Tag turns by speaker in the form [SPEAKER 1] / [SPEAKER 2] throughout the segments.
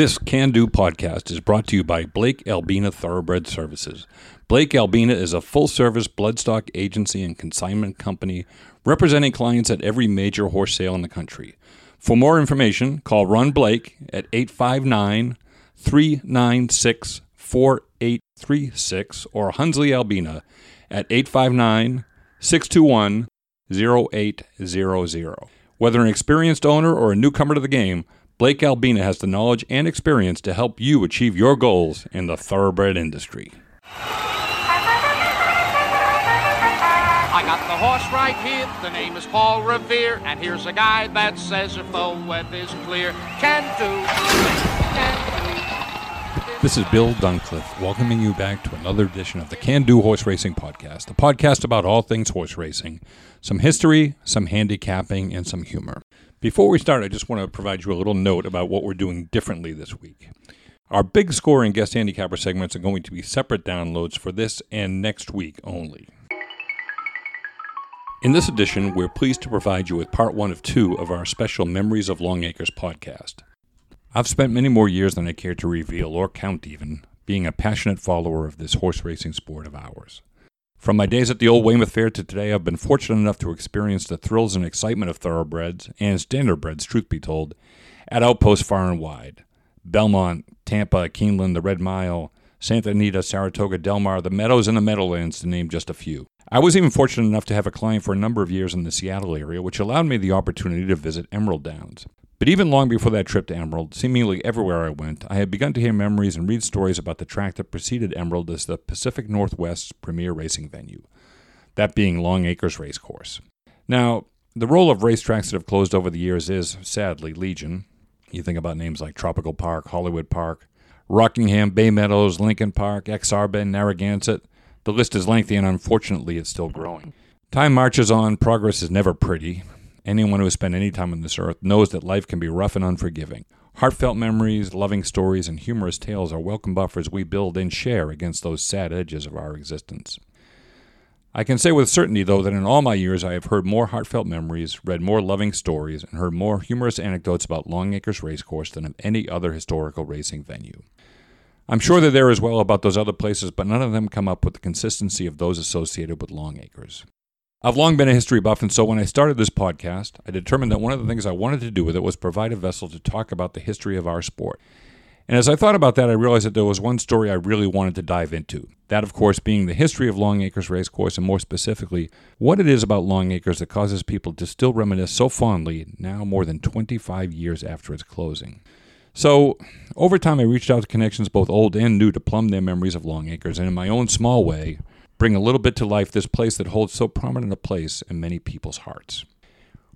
[SPEAKER 1] This Can Do podcast is brought to you by Blake Albina Thoroughbred Services. Blake Albina is a full service bloodstock agency and consignment company representing clients at every major horse sale in the country. For more information, call Ron Blake at 859 396 4836 or Hunsley Albina at 859 621 0800. Whether an experienced owner or a newcomer to the game, Blake Albina has the knowledge and experience to help you achieve your goals in the thoroughbred industry.
[SPEAKER 2] I got the horse right here. The name is Paul Revere, and here's a guy that says if the weather's clear, can do, can do.
[SPEAKER 1] This is Bill Duncliffe, welcoming you back to another edition of the Can Do Horse Racing Podcast, a podcast about all things horse racing, some history, some handicapping, and some humor. Before we start, I just want to provide you a little note about what we're doing differently this week. Our big score and guest handicapper segments are going to be separate downloads for this and next week only. In this edition, we're pleased to provide you with part one of two of our special Memories of Long Acres podcast. I've spent many more years than I care to reveal or count even being a passionate follower of this horse racing sport of ours. From my days at the old Weymouth Fair to today, I've been fortunate enough to experience the thrills and excitement of thoroughbreds, and standardbreds, truth be told, at outposts far and wide. Belmont, Tampa, Keeneland, the Red Mile, Santa Anita, Saratoga, Del Mar, the Meadows, and the Meadowlands, to name just a few. I was even fortunate enough to have a client for a number of years in the Seattle area, which allowed me the opportunity to visit Emerald Downs. But even long before that trip to Emerald, seemingly everywhere I went, I had begun to hear memories and read stories about the track that preceded Emerald as the Pacific Northwest's premier racing venue, that being Long Acres Racecourse. Now, the role of racetracks that have closed over the years is, sadly, legion. You think about names like Tropical Park, Hollywood Park, Rockingham, Bay Meadows, Lincoln Park, Ak-Sar-Ben, Narragansett. The list is lengthy and unfortunately it's still growing. Time marches on, progress is never pretty, Anyone who has spent any time on this earth knows that life can be rough and unforgiving. Heartfelt memories, loving stories, and humorous tales are welcome buffers we build and share against those sad edges of our existence. I can say with certainty, though, that in all my years I have heard more heartfelt memories, read more loving stories, and heard more humorous anecdotes about Longacre's Racecourse than of any other historical racing venue. I'm sure that there as well about those other places, but none of them come up with the consistency of those associated with Long Acres. I've long been a history buff, and so when I started this podcast, I determined that one of the things I wanted to do with it was provide a vessel to talk about the history of our sport. And as I thought about that, I realized that there was one story I really wanted to dive into. That, of course, being the history of Long Acres Racecourse, and more specifically, what it is about Long Acres that causes people to still reminisce so fondly now more than 25 years after its closing. So, over time, I reached out to connections both old and new to plumb their memories of Long Acres, and in my own small way, bring a little bit to life this place that holds so prominent a place in many people's hearts.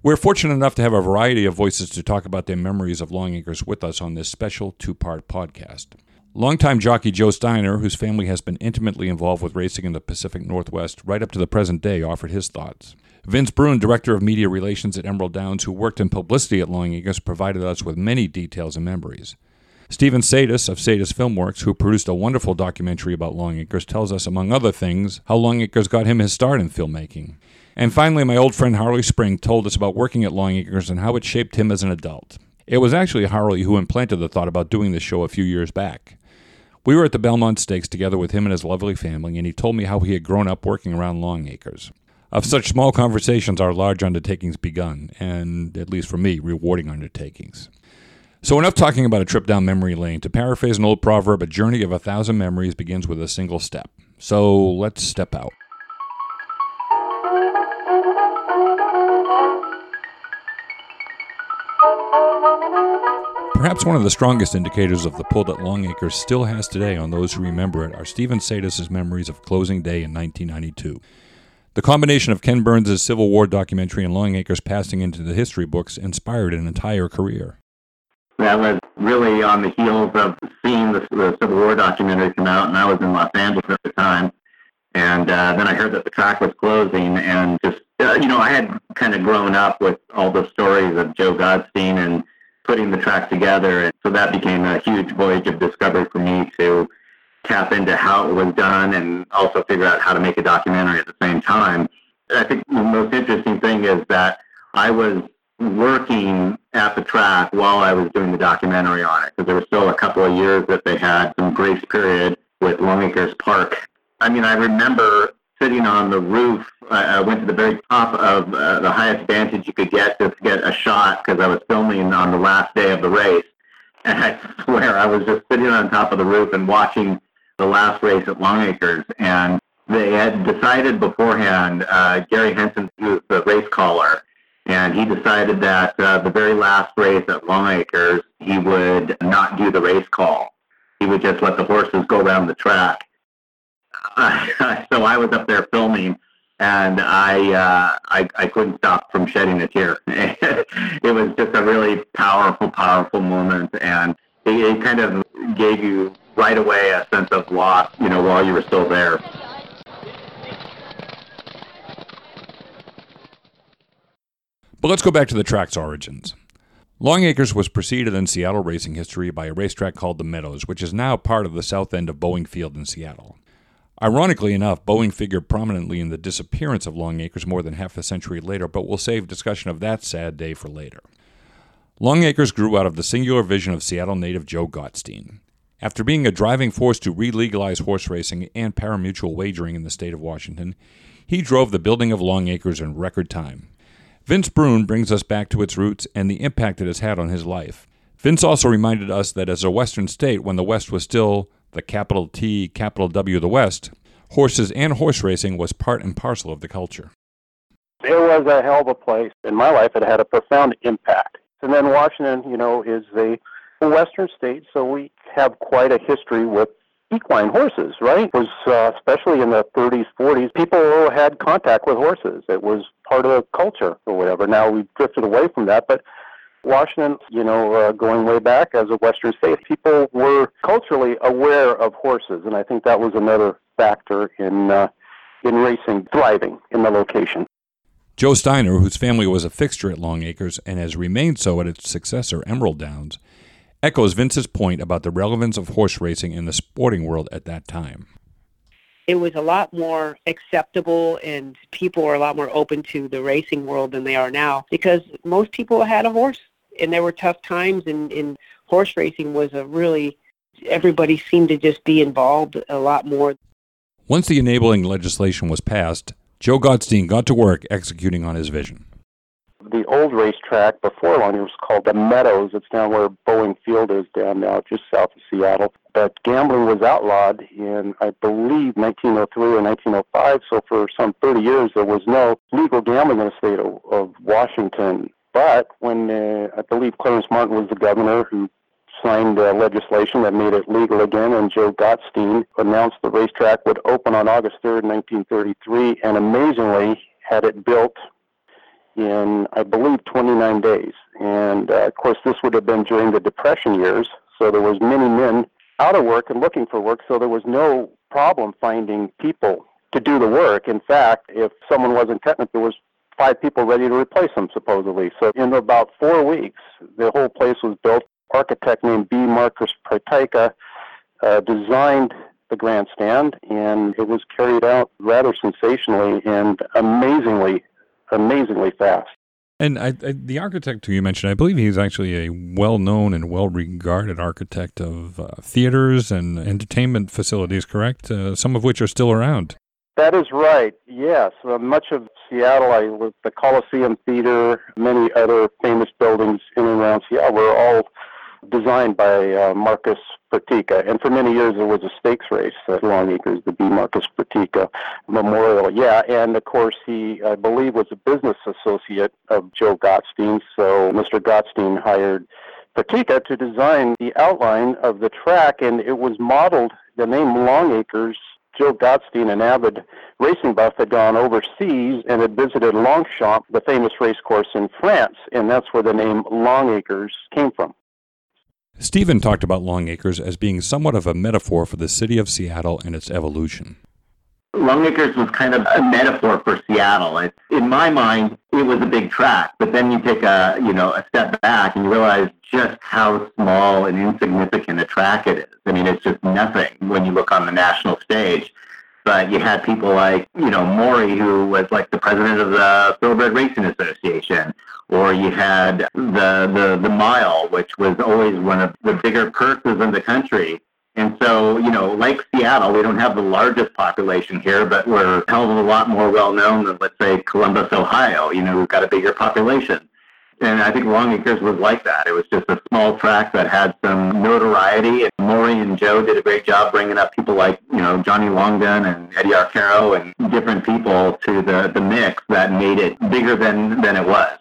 [SPEAKER 1] We're fortunate enough to have a variety of voices to talk about their memories of Long Acres with us on this special two part podcast. Longtime jockey Joe Steiner, whose family has been intimately involved with racing in the Pacific Northwest right up to the present day, offered his thoughts. Vince Bruun, Director of Media Relations at Emerald Downs, who worked in publicity at Long Acres, provided us with many details and memories. Stephen Sadis of Sadis Filmworks, who produced a wonderful documentary about Long Acres, tells us, among other things, how Long Acres got him his start in filmmaking. And finally, my old friend Harley Spring told us about working at Long Acres and how it shaped him as an adult. It was actually Harley who implanted the thought about doing this show a few years back. We were at the Belmont Stakes together with him and his lovely family, and he told me how he had grown up working around Long Acres. Of such small conversations are large undertakings begun, and, at least for me, rewarding undertakings. So, enough talking about a trip down memory lane. To paraphrase an old proverb, a journey of a thousand memories begins with a single step. So, let's step out. Perhaps one of the strongest indicators of the pull that Longacre still has today on those who remember it are Stephen Sadis' memories of closing day in 1992. The combination of Ken Burns' Civil War documentary and Longacre's passing into the history books inspired an entire career.
[SPEAKER 3] That was really on the heels of seeing the, the Civil War documentary come out, and I was in Los Angeles at the time. And uh, then I heard that the track was closing, and just uh, you know, I had kind of grown up with all the stories of Joe Gottstein and putting the track together, and so that became a huge voyage of discovery for me to tap into how it was done and also figure out how to make a documentary at the same time. I think the most interesting thing is that I was working at the track while I was doing the documentary on it because there was still a couple of years that they had some grace period with Longacres Park. I mean, I remember sitting on the roof. I, I went to the very top of uh, the highest vantage you could get to get a shot because I was filming on the last day of the race. And I swear I was just sitting on top of the roof and watching the last race at Longacres. And they had decided beforehand, uh, Gary Henson, who was the race caller, and he decided that uh, the very last race at Longacres, he would not do the race call. He would just let the horses go around the track. Uh, so I was up there filming, and I, uh, I I couldn't stop from shedding a tear. it was just a really powerful, powerful moment, and it, it kind of gave you right away a sense of loss, you know, while you were still there.
[SPEAKER 1] But let's go back to the track's origins. Longacres was preceded in Seattle racing history by a racetrack called the Meadows, which is now part of the south end of Boeing Field in Seattle. Ironically enough, Boeing figured prominently in the disappearance of Longacres more than half a century later, but we'll save discussion of that sad day for later. Longacres grew out of the singular vision of Seattle native Joe Gottstein. After being a driving force to re-legalize horse racing and parimutuel wagering in the state of Washington, he drove the building of Longacres in record time. Vince Bruun brings us back to its roots and the impact it has had on his life. Vince also reminded us that as a Western state, when the West was still the capital T, capital W, the West, horses and horse racing was part and parcel of the culture.
[SPEAKER 4] It was a hell of a place. In my life, it had a profound impact. And then Washington, you know, is a Western state, so we have quite a history with equine horses, right? It was uh, especially in the 30s, 40s, people had contact with horses. It was part of the culture or whatever. Now we've drifted away from that, but Washington, you know, uh, going way back as a Western state, people were culturally aware of horses, and I think that was another factor in uh, in racing thriving in the location.
[SPEAKER 1] Joe Steiner, whose family was a fixture at Longacres and has remained so at its successor, Emerald Downs, echoes Vince's point about the relevance of horse racing in the sporting world at that time.
[SPEAKER 5] It was a lot more acceptable and people were a lot more open to the racing world than they are now because most people had a horse and there were tough times and, and horse racing was a really everybody seemed to just be involved a lot more.
[SPEAKER 1] Once the enabling legislation was passed, Joe Gottstein got to work executing on his vision
[SPEAKER 4] the old racetrack before long. It was called the Meadows. It's down where Boeing Field is down now, just south of Seattle. But gambling was outlawed in, I believe, 1903 or 1905. So for some 30 years, there was no legal gambling in the state of, of Washington. But when uh, I believe Clarence Martin was the governor who signed uh, legislation that made it legal again, and Joe Gottstein announced the racetrack would open on August 3rd, 1933, and amazingly had it built in, I believe, 29 days. And uh, of course, this would have been during the Depression years, so there was many men out of work and looking for work, so there was no problem finding people to do the work. In fact, if someone wasn't cutting it, there was five people ready to replace them, supposedly. So in about four weeks, the whole place was built. Architect named B. Marcus Priteca uh, designed the grandstand, and it was carried out rather sensationally and amazingly amazingly fast.
[SPEAKER 1] And I, I, the architect who you mentioned, I believe he's actually a well-known and well-regarded architect of uh, theaters and entertainment facilities. Correct? Uh, some of which are still around.
[SPEAKER 4] That is right. Yes, uh, much of Seattle, I, with the Coliseum Theater, many other famous buildings in and around Seattle, were all designed by uh, Marcus Priteca. And for many years, there was a stakes race at Longacres, the B. Marcus Priteca Memorial. Yeah, and of course, he, I believe, was a business associate of Joe Gottstein. So Mr. Gottstein hired Priteca to design the outline of the track, and it was modeled, the name Longacres Joe Gottstein, an avid racing buff, had gone overseas and had visited Longchamp, the famous race course in France, and that's where the name Longacres came from.
[SPEAKER 1] Stephen talked about Longacres as being somewhat of a metaphor for the city of Seattle and its evolution.
[SPEAKER 3] Longacres was kind of a metaphor for Seattle. It, in my mind, it was a big track, but then you take a you know a step back and you realize just how small and insignificant a track it is. I mean, it's just nothing when you look on the national stage. But you had people like you know Maury, who was like the president of the Thoroughbred Racing Association, or you had the, the, the mile, which was always one of the bigger purses in the country. And so, you know, like Seattle, we don't have the largest population here, but we're a hell of a lot more well known than, let's say, Columbus, Ohio. You know, we've got a bigger population. And I think Longacres was like that. It was just a small track that had some notoriety. And Maury and Joe did a great job bringing up people like, you know, Johnny Longden and Eddie Arcaro and different people to the, the mix that made it bigger than, than it was.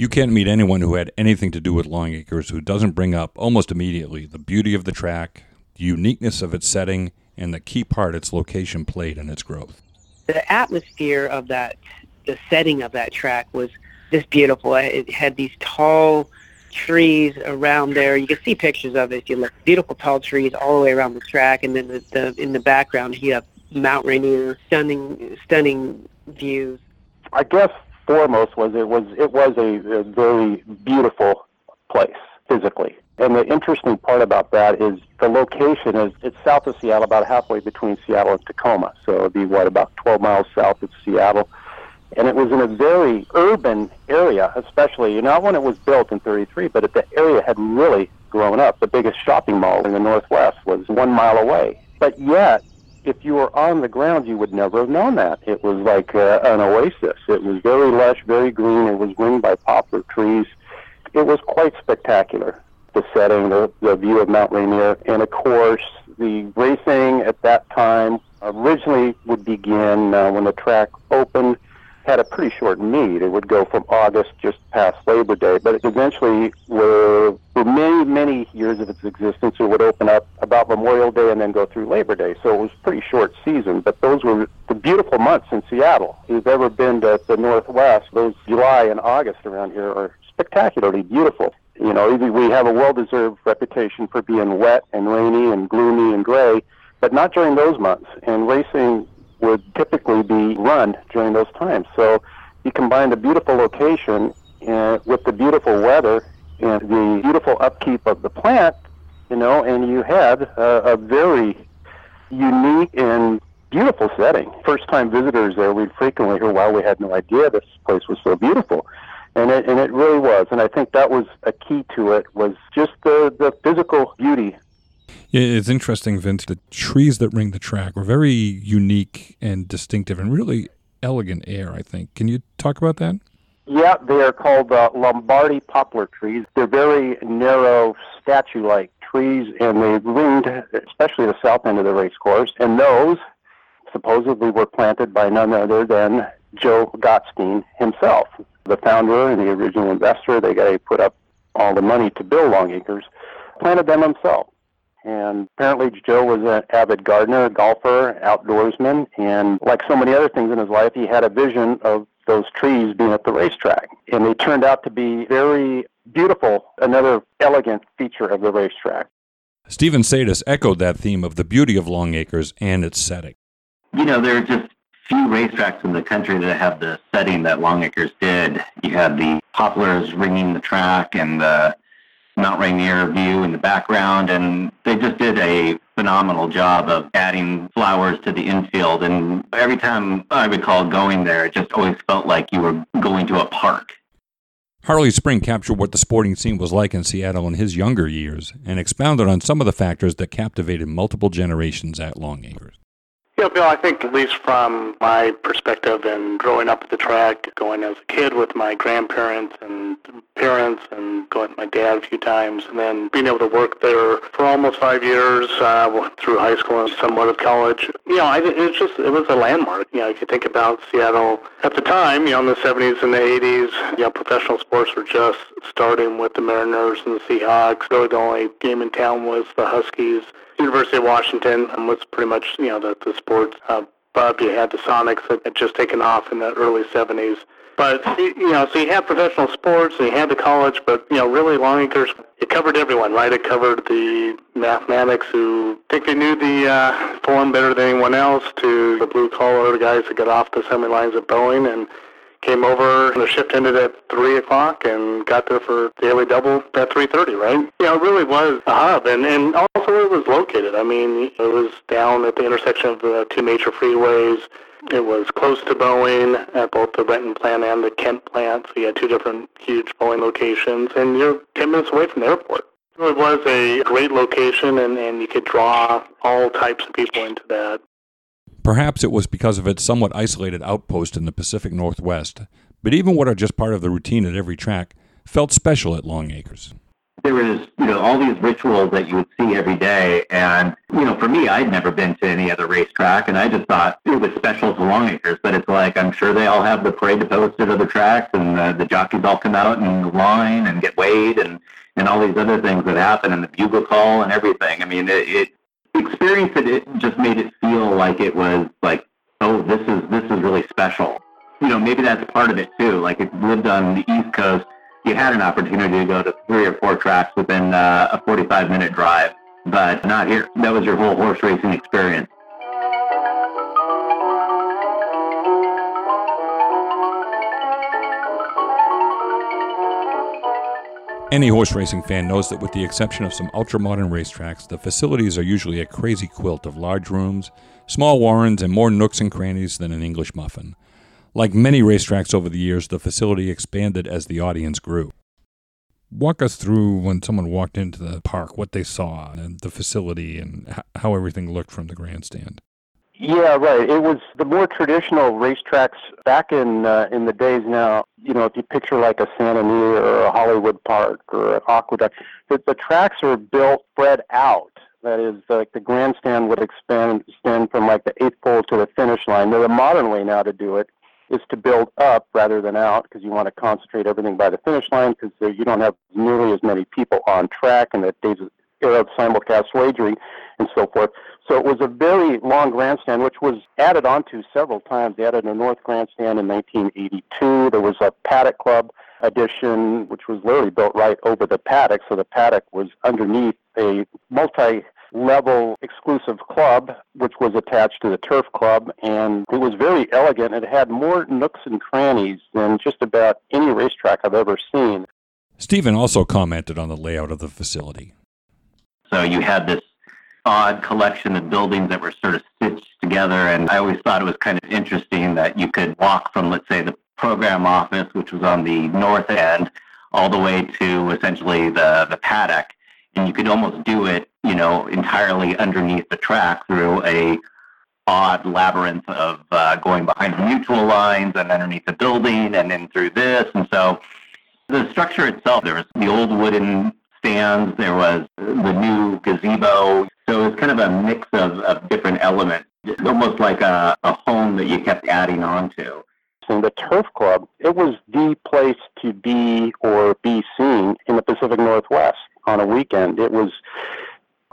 [SPEAKER 1] You can't meet anyone who had anything to do with Longacres who doesn't bring up almost immediately the beauty of the track, the uniqueness of its setting, and the key part its location played in its growth.
[SPEAKER 5] The atmosphere of that, the setting of that track was just beautiful. It had these tall trees around there. You can see pictures of it if you look. Beautiful tall trees all the way around the track, and then the, the in the background you have Mount Rainier, stunning, stunning views.
[SPEAKER 4] I guess foremost was it was it was a, a very beautiful place physically. And the interesting part about that is the location is it's south of Seattle, about halfway between Seattle and Tacoma. So it'd be what about 12 miles south of Seattle, and it was in a very urban area, especially not when it was built in 33, but the area had really grown up. The biggest shopping mall in the Northwest was one mile away, but yet if you were on the ground, you would never have known that. It was like uh, an oasis. It was very lush, very green. It was ringed by poplar trees. It was quite spectacular. The setting, the, the view of Mount Rainier, and of course, the racing at that time originally would begin uh, when the track opened had a pretty short meet. It would go from August just past Labor Day, but it eventually, were, for many, many years of its existence, it would open up about Memorial Day and then go through Labor Day. So it was a pretty short season, but those were the beautiful months in Seattle. If you've ever been to the Northwest, those July and August around here are spectacularly beautiful. You know, we have a well-deserved reputation for being wet and rainy and gloomy and gray, but not during those months. And racing would typically be run during those times. So you combine the beautiful location uh, with the beautiful weather and the beautiful upkeep of the plant, you know, and you had a, a very unique and beautiful setting. First time visitors there, we'd frequently hear, wow, we had no idea this place was so beautiful. And it, and it really was. And I think that was a key to it was just the, the physical beauty
[SPEAKER 1] yeah, it's interesting, Vince. The trees that ring the track were very unique and distinctive and really elegant air, I think. Can you talk about that?
[SPEAKER 4] Yeah, they are called uh, Lombardy poplar trees. They're very narrow, statue like trees, and they ringed, especially the south end of the race course. And those supposedly were planted by none other than Joe Gottstein himself, the founder and the original investor. The guy who put up all the money to build Longacres, planted them himself. And apparently, Joe was an avid gardener, golfer, outdoorsman, and like so many other things in his life, he had a vision of those trees being at the racetrack. And they turned out to be very beautiful, another elegant feature of the racetrack.
[SPEAKER 1] Stephen Sadis echoed that theme of the beauty of Longacres and its setting.
[SPEAKER 3] You know, there are just few racetracks in the country that have the setting that Longacres did. You had the poplars ringing the track and the Mount Rainier view in the background, and they just did a phenomenal job of adding flowers to the infield. And every time I recall going there, it just always felt like you were going to a park.
[SPEAKER 1] Harley Spring captured what the sporting scene was like in Seattle in his younger years and expounded on some of the factors that captivated multiple generations at Longacres.
[SPEAKER 6] Yeah, Bill, I think at least from my perspective and growing up at the track, going as a kid with my grandparents and parents and going with my dad a few times, and then being able to work there for almost five years uh, through high school and somewhat of college. You know, I, it's just, it was a landmark. You know, if you think about Seattle at the time, you know, in the 70s and the 80s, you know, professional sports were just starting with the Mariners and the Seahawks. Really the only game in town was the Huskies. University of Washington was pretty much you know the the sports uh, But You had the Sonics that had just taken off in the early '70s. But you know, so you had professional sports and you had the college, but you know, really Longacres it covered everyone, right? It covered the mathematics who think they knew the uh, form better than anyone else, to the blue collar guys that got off the assembly lines at Boeing and came over. The shift ended at three o'clock and got there for daily double at three thirty. Right? Know, it really was a hub, and and also it was located. I mean, it was down at the intersection of the two major freeways. It was close to Boeing at both the Renton plant and the Kent plant, so you had two different huge Boeing locations, and you're 10 minutes away from the airport. It was a great location, and, and you could draw all types of people into that.
[SPEAKER 1] Perhaps it was because of its somewhat isolated outpost in the Pacific Northwest, but even what are just part of the routine at every track felt special at Long Acres
[SPEAKER 3] there was, you know, all these rituals that you would see every day. And, you know, for me, I'd never been to any other racetrack, and I just thought it was special to Long Acres. But it's like, I'm sure they all have the parade posted of the tracks, and the, the jockeys all come out in line and get weighed, and, and all these other things that happen, and the bugle call and everything. I mean, it, it experience it, it just made it feel like it was like, oh, this is this is really special. You know, maybe that's part of it too. Like it lived on the East Coast you had an opportunity to go to three or four tracks within uh, a 45 minute drive, but not here. That was your whole horse racing experience.
[SPEAKER 1] Any horse racing fan knows that with the exception of some ultra-modern racetracks, the facilities are usually a crazy quilt of large rooms, small warrens, and more nooks and crannies than an English muffin. Like many racetracks over the years, the facility expanded as the audience grew. Walk us through when someone walked into the park, what they saw, and the facility, and how everything looked from the grandstand.
[SPEAKER 4] Yeah, right. It was the more traditional racetracks back in uh, in the days. Now, you know, if you picture like a Santa Anita or a Hollywood Park or an Aqueduct, the, the tracks are built spread out. That is, like the grandstand would expand extend from like the eighth pole to the finish line. There's a modern way now to do it is to build up rather than out because you want to concentrate everything by the finish line because you don't have nearly as many people on track in the days of of simulcast wagering and so forth. So it was a very long grandstand, which was added onto several times. They added a north grandstand in 1982. There was a paddock club addition, which was literally built right over the paddock. So the paddock was underneath a multi level exclusive club, which was attached to the turf club, and it was very elegant. It had more nooks and crannies than just about any racetrack I've ever seen.
[SPEAKER 1] Stephen also commented on the layout of the facility.
[SPEAKER 3] So you had this odd collection of buildings that were sort of stitched together, and I always thought it was kind of interesting that you could walk from, let's say, the program office, which was on the north end, all the way to essentially the, the paddock, and you could almost do it you know, entirely underneath the track through a odd labyrinth of uh, going behind the mutuel lines and underneath the building and then through this. And so the structure itself, there was the old wooden stands, there was the new gazebo. So it's kind of a mix of, of different elements, it's almost like a, a home that you kept adding on to.
[SPEAKER 4] So the Turf Club, it was the place to be or be seen in the Pacific Northwest on a weekend. It was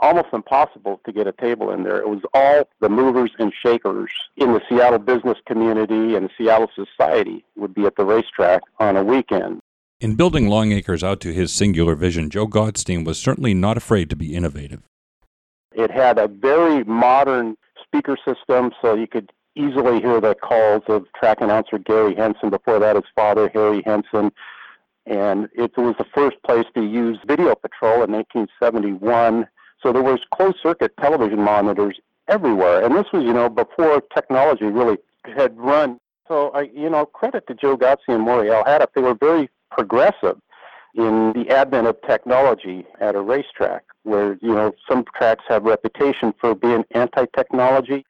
[SPEAKER 4] almost impossible to get a table in there. It was all the movers and shakers in the Seattle business community and Seattle society would be at the racetrack on a weekend.
[SPEAKER 1] In building Long Acres out to his singular vision, Joe Gottstein was certainly not afraid to be innovative.
[SPEAKER 4] It had a very modern speaker system, so you could easily hear the calls of track announcer Gary Henson, before that his father, Harry Henson. And it was the first place to use Video Patrol in 1971 so there was closed circuit television monitors everywhere. And this was, you know, before technology really had run. So I, you know, credit to Joe Gotze and Maury Alhadeff. They were very progressive in the advent of technology at a racetrack where, you know, some tracks have reputation for being anti-technology.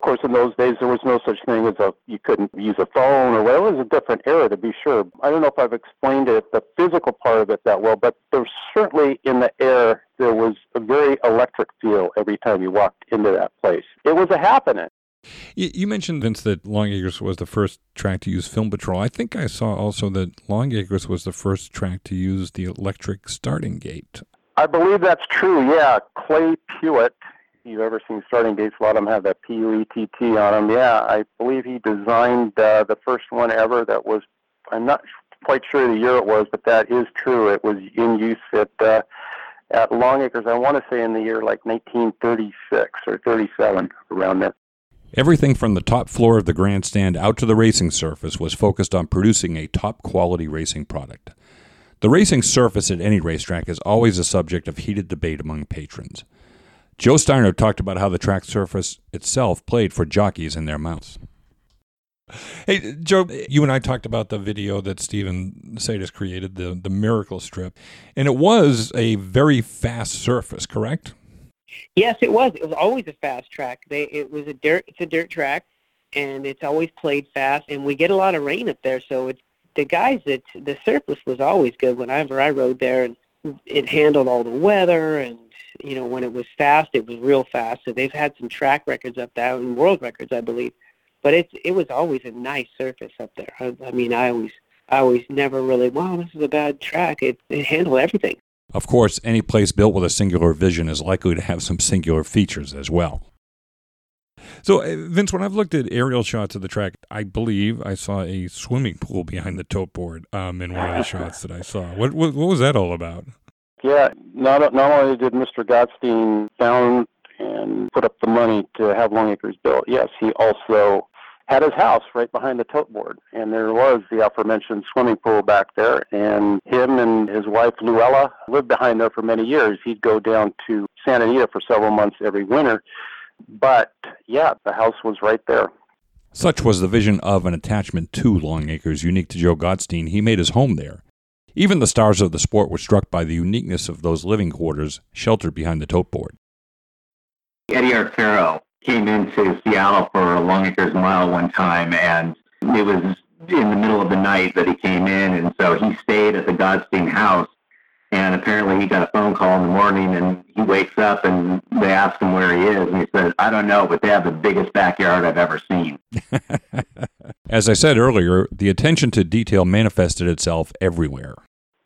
[SPEAKER 4] Of course, in those days, there was no such thing as a you couldn't use a phone or well, it was a different era to be sure. I don't know if I've explained it, the physical part of it that well, but there was certainly in the air there was a very electric feel every time you walked into that place. It was a happening.
[SPEAKER 1] You mentioned, Vince, that Long Acres was the first track to use Film Patrol. I think I saw also that Long Acres was the first track to use the electric starting gate.
[SPEAKER 4] I believe that's true, yeah. Clay Puett you've ever seen starting gates. A lot of them have that P-U-E-T-T on them. Yeah, I believe he designed uh, the first one ever that was, I'm not quite sure the year it was, but that is true. It was in use at, uh, at Long Acres, I want to say in the year like 1936 or 37, around there.
[SPEAKER 1] Everything from the top floor of the grandstand out to the racing surface was focused on producing a top quality racing product. The racing surface at any racetrack is always a subject of heated debate among patrons. Joe Steiner talked about how the track surface itself played for jockeys in their mounts. Hey, Joe, you and I talked about the video that Stephen Sadis created, the, the Miracle Strip, and it was a very fast surface, correct?
[SPEAKER 5] Yes, it was. It was always a fast track. They, it was a dirt. It's a dirt track, and it's always played fast. And we get a lot of rain up there, so it's the guys that the surface was always good whenever I rode there, and it handled all the weather. And you know, when it was fast, it was real fast. So they've had some track records up there and world records, I believe but it it was always a nice surface up there. I, I mean, I always I always never really wow this is a bad track. It it handled everything.
[SPEAKER 1] Of course, any place built with a singular vision is likely to have some singular features as well. So, uh, Vince, when I've looked at aerial shots of the track, I believe I saw a swimming pool behind the tote board um, in one of the shots that I saw. What, what, what was that all about?
[SPEAKER 4] Yeah, not not only did Mr. Gottstein found and put up the money to have Long Acres built. Yes, he also had his house right behind the tote board, and there was the aforementioned swimming pool back there. And him and his wife Luella lived behind there for many years. He'd go down to Santa Anita for several months every winter, but yeah, the house was right there.
[SPEAKER 1] Such was the vision of an attachment to Long Acres, unique to Joe Gottstein. He made his home there. Even the stars of the sport were struck by the uniqueness of those living quarters sheltered behind the tote board.
[SPEAKER 3] Eddie Arcaro came into Seattle for a Long Acres Mile one time, and it was in the middle of the night that he came in, and so he stayed at the Gottstein house. And apparently, he got a phone call in the morning, and he wakes up, and they ask him where he is, and he says, "I don't know, but they have the biggest backyard I've ever seen."
[SPEAKER 1] As I said earlier, the attention to detail manifested itself everywhere.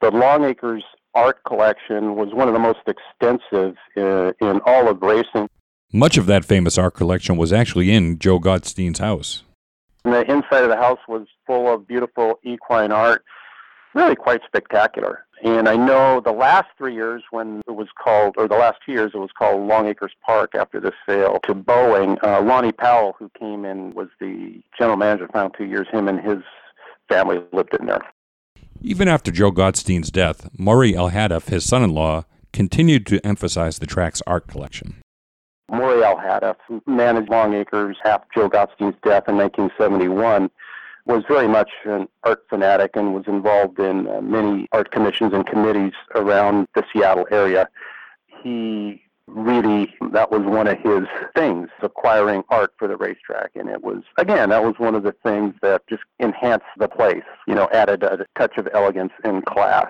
[SPEAKER 4] The Long Acres art collection was one of the most extensive uh, in all of racing.
[SPEAKER 1] Much of that famous art collection was actually in Joe Gottstein's house.
[SPEAKER 4] And the inside of the house was full of beautiful equine art, really quite spectacular. And I know the last three years when it was called, or the last two years it was called Long Acres Park after the sale to Boeing, uh, Lonnie Powell, who came in, was the general manager for the final two years. Him and his family lived in there.
[SPEAKER 1] Even after Joe Gottstein's death, Maury Alhadeff, his son in law, continued to emphasize the track's art collection.
[SPEAKER 4] Maury Alhadeff, who managed Long Acres after Joe Gottstein's death in 1971, was very much an art fanatic and was involved in uh, many art commissions and committees around the Seattle area. He really, that was one of his things, acquiring art for the racetrack. And it was, again, that was one of the things that just enhanced the place, you know, added a touch of elegance and class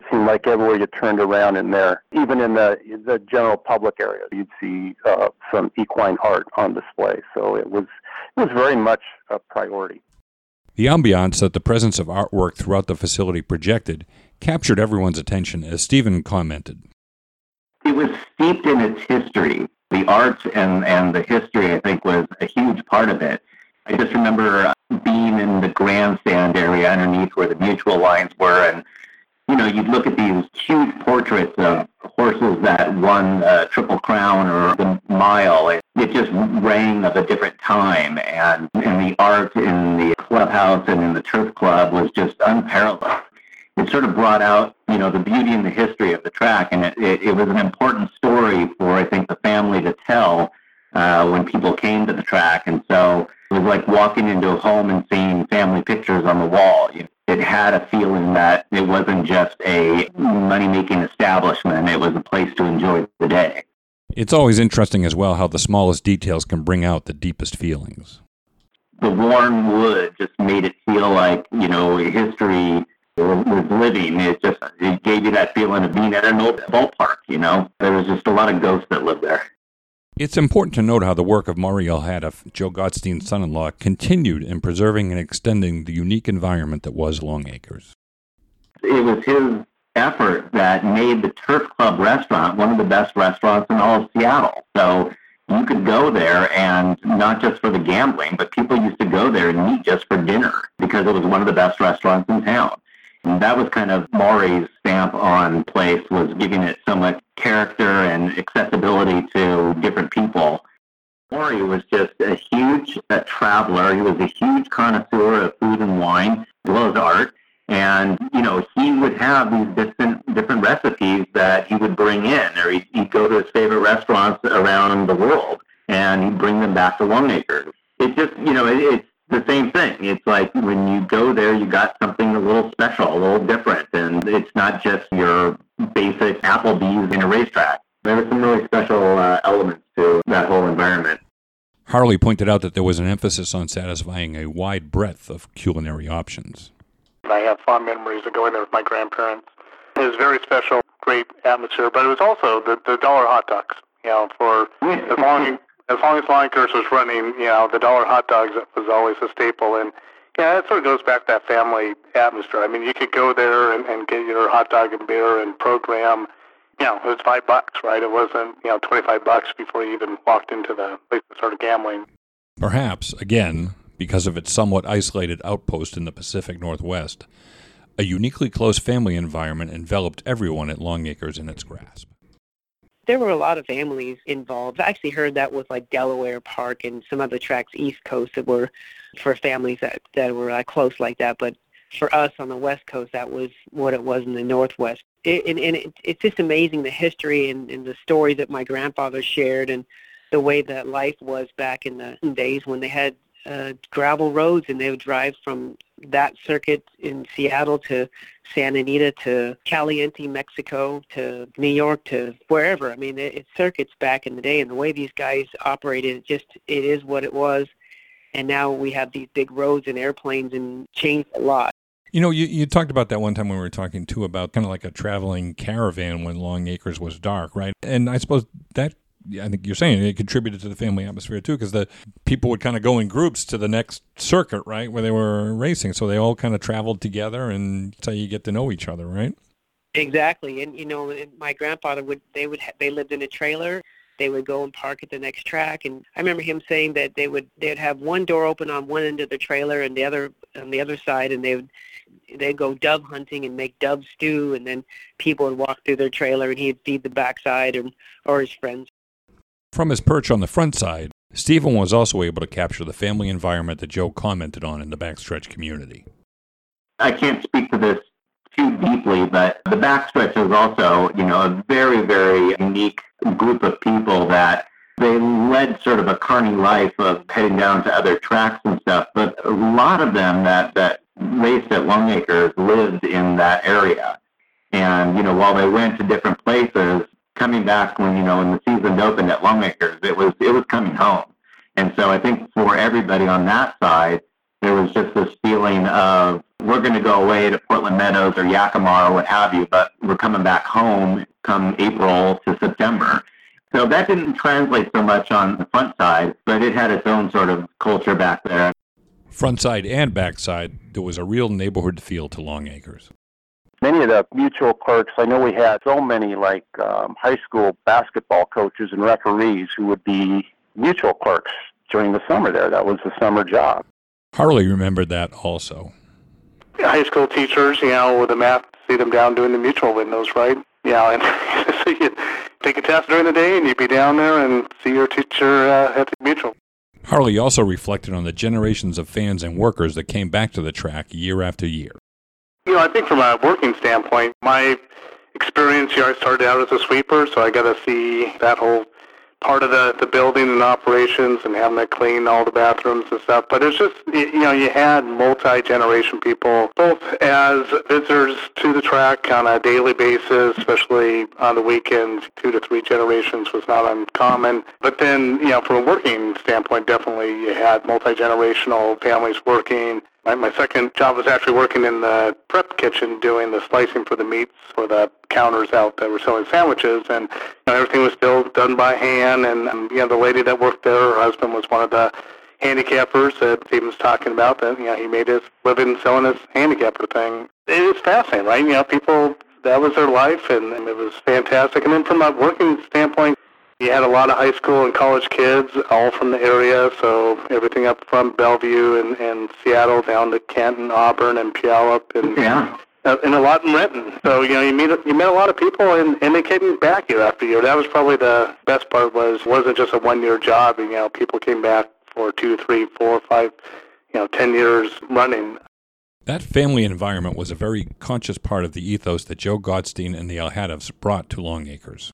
[SPEAKER 4] It seemed like everywhere you turned around in there, even in the the general public area, you'd see uh, some equine art on display. So it was it was very much a priority.
[SPEAKER 1] The ambiance that the presence of artwork throughout the facility projected captured everyone's attention, as Stephen commented.
[SPEAKER 3] It was steeped in its history. The art and, and the history, I think, was a huge part of it. I just remember being in the grandstand area underneath where the mutuel lines were and you know, you'd look at these huge portraits of horses that won a Triple Crown or the Mile. It, it just rang of a different time, and, and the art in the clubhouse and in the turf club was just unparalleled. It sort of brought out, you know, the beauty and the history of the track, and it, it, it was an important story for, I think, the family to tell uh, when people came to the track. And so it was like walking into a home and seeing family pictures on the wall. You know, it had a feeling that it wasn't just a money making establishment, it was a place to enjoy the day.
[SPEAKER 1] It's always interesting as well how the smallest details can bring out the deepest feelings.
[SPEAKER 3] The worn wood just made it feel like, you know, history was living. It just it gave you that feeling of being at an old ballpark, you know. There was just a lot of ghosts that lived there.
[SPEAKER 1] It's important to note how the work of Maury Alhadeff, Joe Gottstein's son in law, continued in preserving and extending the unique environment that was Long Acres.
[SPEAKER 3] It was his effort that made the Turf Club restaurant one of the best restaurants in all of Seattle. So you could go there and not just for the gambling, but people used to go there and eat just for dinner because it was one of the best restaurants in town. And that was kind of Maury's stamp on place was giving it so much character and accessibility to different people. Maury was just a huge a traveler. He was a huge connoisseur of food and wine, as well as art. And, you know, he would have these different, different recipes that he would bring in, or he'd, he'd go to his favorite restaurants around the world, and he'd bring them back to Long Acres. It just, you know, it, it's the same thing. It's like when you go there, you got something a little special, a little different, and it's not just your basic Applebee's in a racetrack. There were some really special uh, elements to that whole environment.
[SPEAKER 1] Harley pointed out that there was an emphasis on satisfying a wide breadth of culinary options.
[SPEAKER 6] I have fond memories of going there with my grandparents. It was very special, great atmosphere, but it was also the, the dollar hot dogs. You know, for mm. as long as long as Longacres was running, you know, the dollar hot dogs was always a staple. And yeah, that sort of goes back to that family atmosphere. I mean, you could go there and, and get your hot dog and beer and program. You know, it was five bucks, right? It wasn't, you know, 25 bucks before you even walked into the place to start gambling.
[SPEAKER 1] Perhaps, again, because of its somewhat isolated outpost in the Pacific Northwest, a uniquely close family environment enveloped everyone at Longacres in its grasp.
[SPEAKER 5] There were a lot of families involved. I actually heard that with like Delaware Park and some other tracks East Coast that were for families that, that were uh, close like that. But for us on the West Coast, that was what it was in the Northwest. It, and and it, it's just amazing the history and, and the story that my grandfather shared and the way that life was back in the days when they had uh, gravel roads, and they would drive from that circuit in Seattle to Santa Anita to Caliente, Mexico to New York to wherever. I mean, it, it's circuits back in the day, and the way these guys operated, it just it is what it was. And now we have these big roads and airplanes, and changed a lot.
[SPEAKER 1] You know, you, you talked about that one time when we were talking too about kind of like a traveling caravan when Long Acres was dark, right? And I suppose that I think you're saying it contributed to the family atmosphere too, because the people would kind of go in groups to the next circuit, right, where they were racing. So they all kind of traveled together, and that's how you get to know each other, right?
[SPEAKER 5] Exactly, and you know, my grandfather would they would they lived in a trailer. They would go and park at the next track, and I remember him saying that they would they'd have one door open on one end of the trailer and the other on the other side, and they would they'd go dove hunting and make dove stew, and then people would walk through their trailer, and he'd feed the backside or or his friends.
[SPEAKER 1] From his perch on the front side, Stephen was also able to capture the family environment that Joe commented on in the backstretch community.
[SPEAKER 3] I can't speak to this too deeply, but the backstretch is also, you know, a very, very unique group of people that they led sort of a carny life of heading down to other tracks and stuff. But a lot of them that, that raced at Longacres lived in that area. And, you know, while they went to different places, coming back when you know when the season opened at Longacres, it was it was coming home. And so I think for everybody on that side, there was just this feeling of we're going to go away to Portland Meadows or Yakima or what have you, but we're coming back home come April to September. So that didn't translate so much on the front side, but it had its own sort of culture back there.
[SPEAKER 1] Front side and back side, there was a real neighborhood feel to Longacres
[SPEAKER 4] many of the mutuel clerks, I know we had so many like um, high school basketball coaches and referees who would be mutuel clerks during the summer there. That was the summer job.
[SPEAKER 1] Harley remembered that also.
[SPEAKER 6] High school teachers, you know, with the math, see them down doing the mutuel windows, right? Yeah, and so you take a test during the day and you'd be down there and see your teacher uh, at the mutuel.
[SPEAKER 1] Harley also reflected on the generations of fans and workers that came back to the track year after year.
[SPEAKER 6] You know, I think from a working standpoint, my experience here, I started out as a sweeper, so I got to see that whole part of the, the building and operations and having to clean all the bathrooms and stuff. But it's just, you know, you had multi-generation people, both as visitors to the track on a daily basis, especially on the weekends, two to three generations was not uncommon. But then, you know, from a working standpoint, definitely you had multi-generational families working my, my second job was actually working in the prep kitchen doing the slicing for the meats for the counters out that were selling sandwiches, and you know, everything was still done by hand. And um, you know, the lady that worked there, her husband was one of the handicappers that Stephen was talking about. That you know, he made his living selling his handicapper thing. It is fascinating, right? You know, people that was their life, and, and it was fantastic. And then from a working standpoint, he had a lot of high school and college kids, all from the area, so everything up from Bellevue and, and Seattle down to Canton, Auburn, and Puyallup, and
[SPEAKER 3] yeah.
[SPEAKER 6] Uh, and a lot in Renton. So you know, you meet you met a lot of people, and and they came back year after year. That was probably the best part. Was wasn't just a one year job. You know, people came back for two, three, four, five, you know, ten years running.
[SPEAKER 1] That family environment was a very conscious part of the ethos that Joe Gottstein and the Alhadeffs brought to Longacres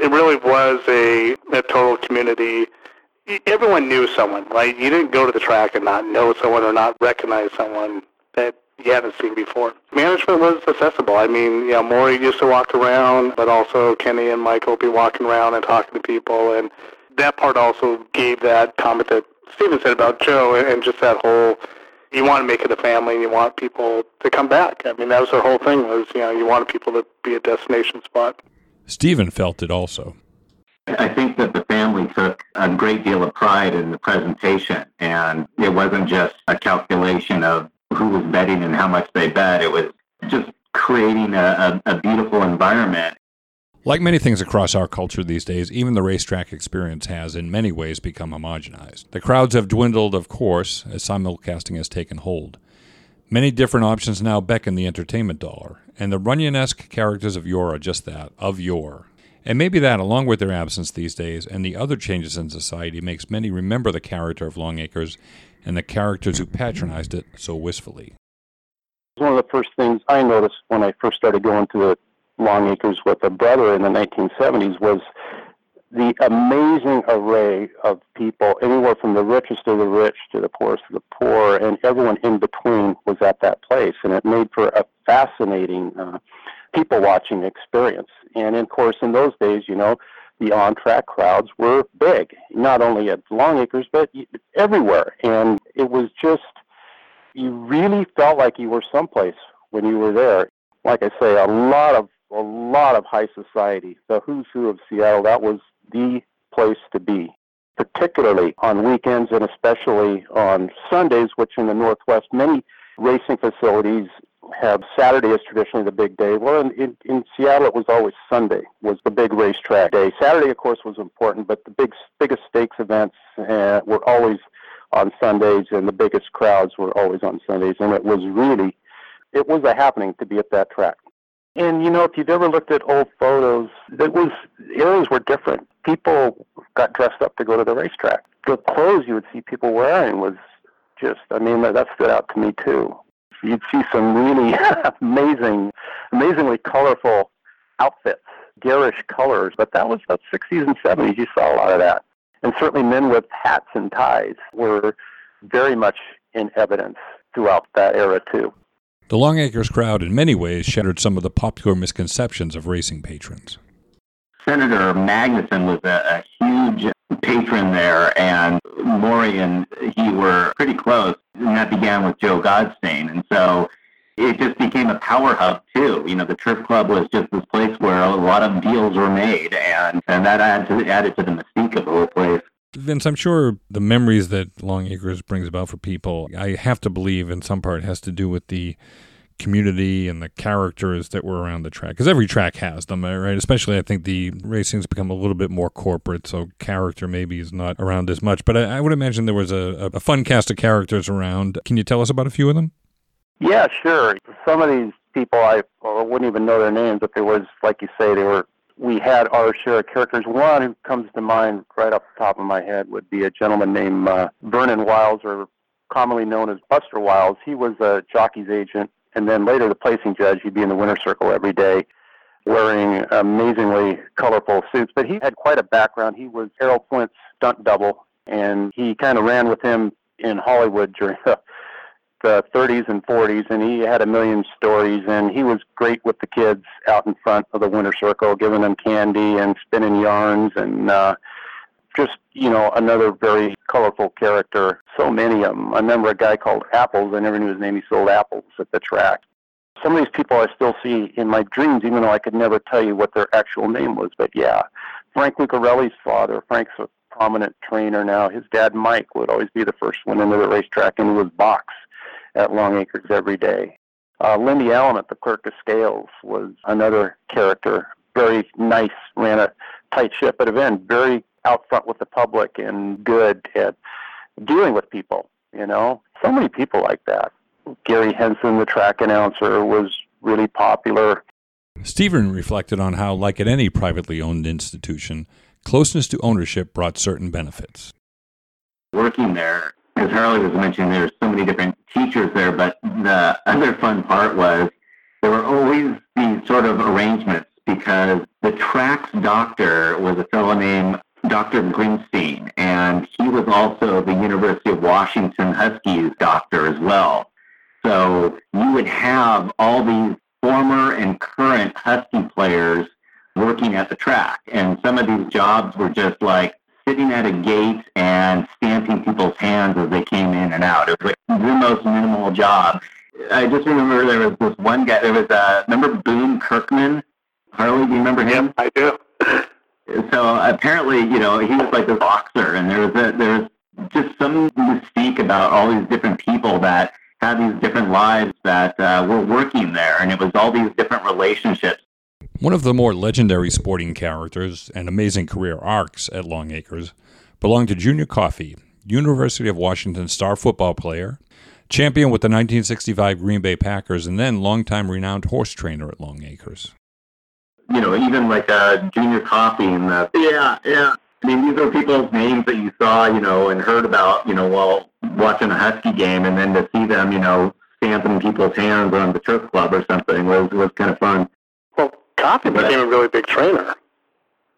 [SPEAKER 6] it really was a, a total community everyone knew someone, right? You didn't go to the track and not know someone or not recognize someone that you hadn't seen before. Management was accessible. I mean, you know, Maury used to walk around, but also Kenny and Michael would be walking around and talking to people, and that part also gave that comment that Steven said about Joe and just that whole you want to make it a family and you want people to come back. I mean, that was their whole thing was, you know, you wanted people to be a destination spot.
[SPEAKER 1] Steven felt it also.
[SPEAKER 3] I think that the family took a great deal of pride in the presentation, and it wasn't just a calculation of who was betting and how much they bet. It was just creating a, a, a beautiful environment.
[SPEAKER 1] Like many things across our culture these days, even the racetrack experience has, in many ways, become homogenized. The crowds have dwindled, of course, as simulcasting has taken hold. Many different options now beckon the entertainment dollar, and the Runyon esque characters of yore are just that, of yore. And maybe that, along with their absence these days and the other changes in society, makes many remember the character of Long Acres and the characters who patronized it so wistfully.
[SPEAKER 4] One of the first things I noticed when I first started going to the Long Acres with a brother in the 1970s was the amazing array of people, anywhere from the richest of the rich to the poorest of the poor, and everyone in between was at that place. And it made for a fascinating uh, people watching experience. And of course, in those days, you know, the on track crowds were big, not only at Long Acres, but everywhere. And it was just, you really felt like you were someplace when you were there. Like I say, a lot of a lot of high society. The who's who of Seattle, that was the place to be, particularly on weekends and especially on Sundays, which in the Northwest, many racing facilities have Saturday is traditionally the big day. Well, in, in, in Seattle, it was always Sunday was the big racetrack day. Saturday, of course, was important, but the big biggest stakes events uh, were always on Sundays, and the biggest crowds were always on Sundays. And it was really, it was a happening to be at that track. And you know, if you've ever looked at old photos, it was areas were different. People got dressed up to go to the racetrack. The clothes you would see people wearing was just, I mean, that stood out to me too. You'd see some really amazing, amazingly colorful outfits, garish colors. But that was the 60s and 70s. You saw a lot of that. And certainly men with hats and ties were very much in evidence throughout that era too.
[SPEAKER 1] The Long Acres crowd, in many ways, shattered some of the popular misconceptions of racing patrons.
[SPEAKER 3] Senator Magnuson was a, a huge patron there, and Maury and he were pretty close. And that began with Joe Gottstein. And so it just became a power hub, too. You know, the Turf Club was just this place where a lot of deals were made, and, and that added to, added to the mystique of the whole place.
[SPEAKER 1] Vince, I'm sure the memories that Long Acres brings about for people, I have to believe in some part has to do with the community and the characters that were around the track because every track has them uh, right? Especially i think the racing's become a little bit more corporate so character maybe is not around as much but i, I would imagine there was a, a, fun cast of characters around. Can you tell us about a few of them?
[SPEAKER 4] Yeah sure. Some of these people i wouldn't even know their names but there was like you say they were we had our share of characters. One who comes to mind right off the top of my head would be a gentleman named uh, Vernon Wiles, or commonly known as Buster Wiles. He was a jockey's agent, and then later the placing judge. He'd be in the winner's circle every day, wearing amazingly colorful suits. But he had quite a background. He was Errol Flynn's stunt double, and he kind of ran with him in Hollywood during the the 30s and 40s, and he had a million stories, and he was great with the kids out in front of the winter circle, giving them candy and spinning yarns, and uh, just you know another very colorful character. So many of them. I remember a guy called Apples. I never knew his name. He sold apples at the track. Some of these people I still see in my dreams, even though I could never tell you what their actual name was. But yeah, Frank Lucarelli's father. Frank's a prominent trainer now. His dad Mike would always be the first one into the racetrack, and he was box at Long Acres every day. Uh, Lindy Allen at the Clerk of Scales was another character. Very nice, ran a tight ship, but again, very out front with the public and good at dealing with people. You know, so many people like that. Gary Henson, the track announcer, was really popular.
[SPEAKER 1] Steven reflected on how, like at any privately owned institution, closeness to ownership brought certain benefits.
[SPEAKER 3] Working there, as Harley was mentioning, there were so many different teachers there, but the other fun part was there were always these sort of arrangements because the track's doctor was a fellow named Dr. Greenstein, and he was also the University of Washington Huskies doctor as well. So you would have all these former and current Husky players working at the track, and some of these jobs were just like sitting at a gate and stamping people's hands as they came in and out. It was like the most minimal job. I just remember there was this one guy. There was a remember Boone Kirkman. Harley, do you remember him?
[SPEAKER 6] Yep, I do.
[SPEAKER 3] so apparently, you know, he was like a boxer, and there was a, there was just some mystique about all these different people that had these different lives that uh, were working there, and it was all these different relationships.
[SPEAKER 1] One of the more legendary sporting characters and amazing career arcs at Long Acres belonged to Junior Coffey, University of Washington star football player, champion with the 1965 Green Bay Packers, and then longtime renowned horse trainer at Long Acres
[SPEAKER 3] you know, even like a Junior Coffey and the yeah, yeah. I mean, these are people's names that you saw, you know, and heard about, you know, while watching a Husky game, and then to see them, you know, stamping people's hands on the turf club or something was was kind of fun.
[SPEAKER 6] But, became a really big trainer.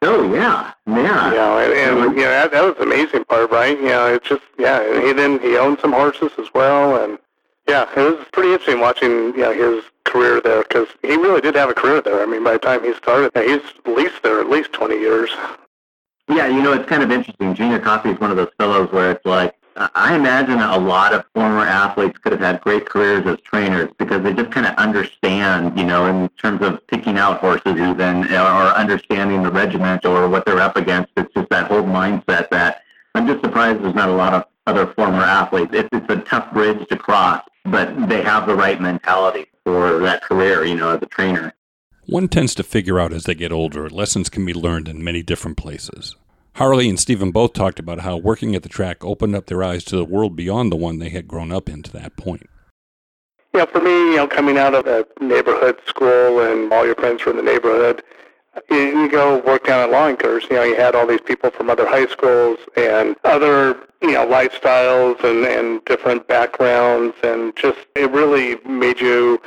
[SPEAKER 3] Oh yeah, yeah.
[SPEAKER 6] Yeah, and, and mm-hmm. you know that, that was the amazing part, right? You know, it's just yeah. He then he owned some horses as well, and yeah, it was pretty interesting watching you know his career there because he really did have a career there. I mean, by the time he started, he's at least there at least 20 years.
[SPEAKER 3] Yeah, you know, it's kind of interesting. Junior Coffey is one of those fellows where it's like, I imagine a lot of former athletes could have had great careers as trainers because they just kind of understand, you know, in terms of picking out horses even or understanding the regiment or what they're up against. It's just that whole mindset that I'm just surprised there's not a lot of other former athletes. It's, it's a tough bridge to cross, but they have the right mentality for that career, you know, as a trainer.
[SPEAKER 1] One tends to figure out as they get older, lessons can be learned in many different places. Harley and Stephen both talked about how working at the track opened up their eyes to the world beyond the one they had grown up in to that point.
[SPEAKER 6] Yeah, for me, you know, coming out of a neighborhood school and all your friends were in the neighborhood, you, you go work down at Long Acres, you know, you had all these people from other high schools and other, you know, lifestyles and, and different backgrounds and just it really made you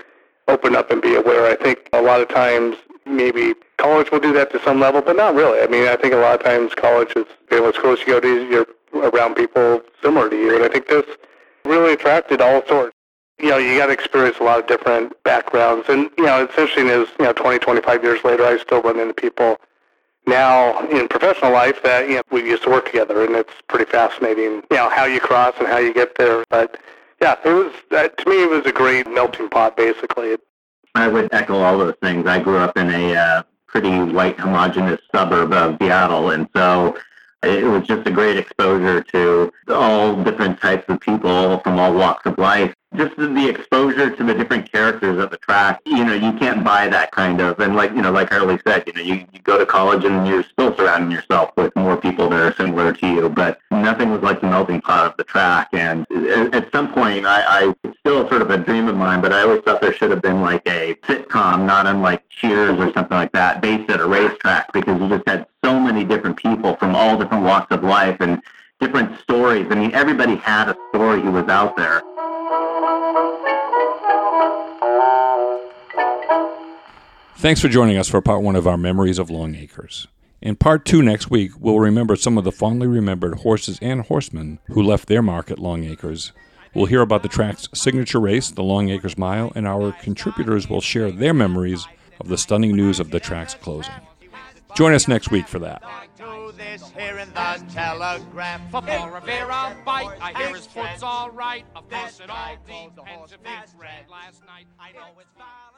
[SPEAKER 6] open up and be aware. I think a lot of times maybe college will do that to some level, but not really. I mean, I think a lot of times college is, you know, what schools you go to, you're around people similar to you. And I think this really attracted all sorts you know, you got to experience a lot of different backgrounds. And, you know, it's interesting is, you know, 20, 25 years later, I still run into people now in professional life that, you know, we used to work together. And it's pretty fascinating, you know, how you cross and how you get there. But, yeah, it was, uh, to me, it was a great melting pot, basically.
[SPEAKER 3] I would echo all those things. I grew up in a uh, pretty white, homogenous suburb of Seattle. And so, it was just a great exposure to all different types of people from all walks of life just the exposure to the different characters at the track, you know, you can't buy that kind of, and like, you know, like Harley said, you know, you, you go to college and you're still surrounding yourself with more people that are similar to you, but nothing was like the melting pot of the track. And at, some point, I, I it's still sort of a dream of mine, but I always thought there should have been like a sitcom, not unlike Cheers or something like that, based at a racetrack because you just had so many different people from all different walks of life and different stories. I mean, everybody had a story who was out there.
[SPEAKER 1] Thanks for joining us for part one of our Memories of Long Acres. In part two next week, we'll remember some of the fondly remembered horses and horsemen who left their mark at Long Acres. We'll hear about the track's signature race, the Long Acres Mile, and our contributors will share their memories of the stunning news of the track's closing. Join us next week for that. Here in the telegraph. Football Rivera bite. I hear his foot's all right. Of course, it all depends if it's red last night. I know it's violent.